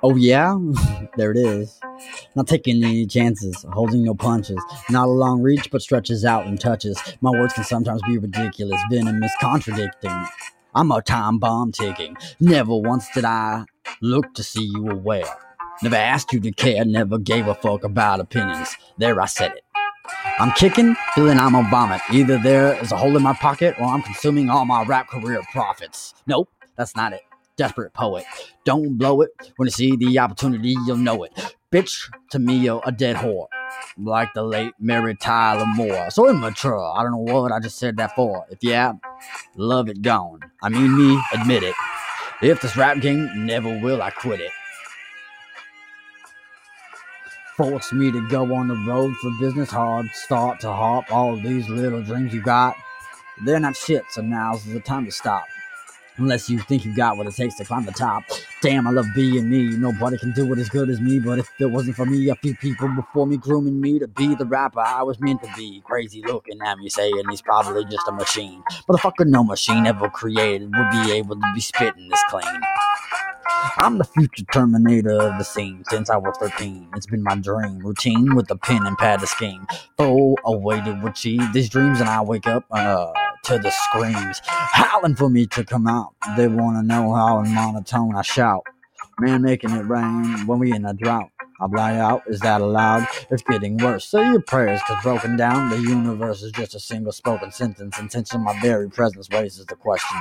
Oh yeah, there it is. Not taking any chances, holding no punches. Not a long reach, but stretches out and touches. My words can sometimes be ridiculous, venomous, contradicting. I'm a time bomb ticking. Never once did I look to see you aware. Never asked you to care, never gave a fuck about opinions. There I said it. I'm kicking, feeling I'm a vomit. Either there is a hole in my pocket or I'm consuming all my rap career profits. Nope, that's not it. Desperate poet. Don't blow it. When you see the opportunity, you'll know it. Bitch, to me, you're a dead whore. Like the late Mary Tyler Moore. So immature. I don't know what I just said that for. If yeah, love it gone. I mean me, admit it. If this rap game, never will I quit it. Force me to go on the road for business hard, start to hop all these little dreams you got. They're not shit, so now's the time to stop. Unless you think you got what it takes to climb the top. Damn, I love being me. Nobody can do it as good as me. But if it wasn't for me, a few people before me grooming me to be the rapper I was meant to be. Crazy looking at me saying he's probably just a machine. Motherfucker, no machine ever created would be able to be spitting this clean. I'm the future Terminator of the scene since I was 13. It's been my dream routine with a pen and pad to scheme. Oh, a way to achieve these dreams, and I wake up uh, to the screams howling for me to come out. They want to know how in monotone I shout. Man, making it rain when we in a drought. I black out, is that allowed? It's getting worse. Say your prayers, cause broken down, the universe is just a single spoken sentence. Intention, my very presence raises the question.